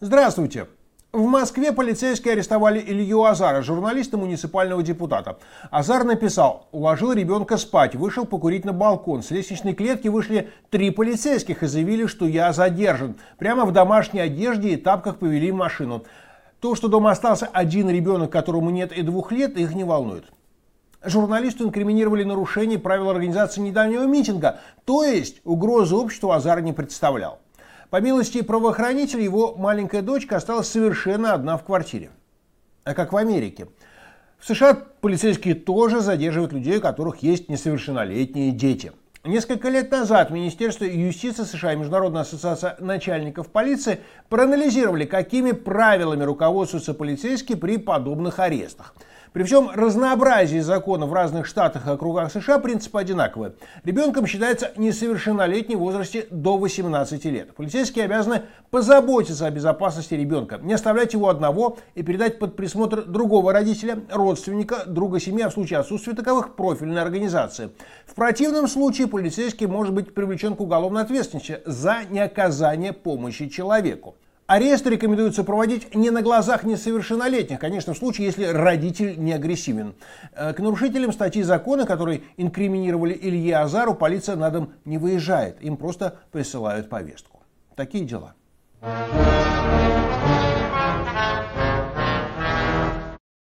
Здравствуйте! В Москве полицейские арестовали Илью Азара, журналиста муниципального депутата. Азар написал, уложил ребенка спать, вышел покурить на балкон. С лестничной клетки вышли три полицейских и заявили, что я задержан. Прямо в домашней одежде и тапках повели машину. То, что дома остался один ребенок, которому нет и двух лет, их не волнует. Журналисту инкриминировали нарушение правил организации недавнего митинга, то есть угрозы обществу Азар не представлял. По милости правоохранителей, его маленькая дочка осталась совершенно одна в квартире. А как в Америке. В США полицейские тоже задерживают людей, у которых есть несовершеннолетние дети. Несколько лет назад Министерство юстиции США и Международная ассоциация начальников полиции проанализировали, какими правилами руководствуются полицейские при подобных арестах – при всем разнообразии законов в разных штатах и округах США принципы одинаковые. Ребенком считается несовершеннолетний в возрасте до 18 лет. Полицейские обязаны позаботиться о безопасности ребенка, не оставлять его одного и передать под присмотр другого родителя, родственника, друга семьи, а в случае отсутствия таковых профильной организации. В противном случае полицейский может быть привлечен к уголовной ответственности за неоказание помощи человеку. Арест рекомендуется проводить не на глазах несовершеннолетних, конечно, в случае, если родитель не агрессивен. Э, к нарушителям статьи закона, которые инкриминировали Илье Азару, полиция на дом не выезжает, им просто присылают повестку. Такие дела.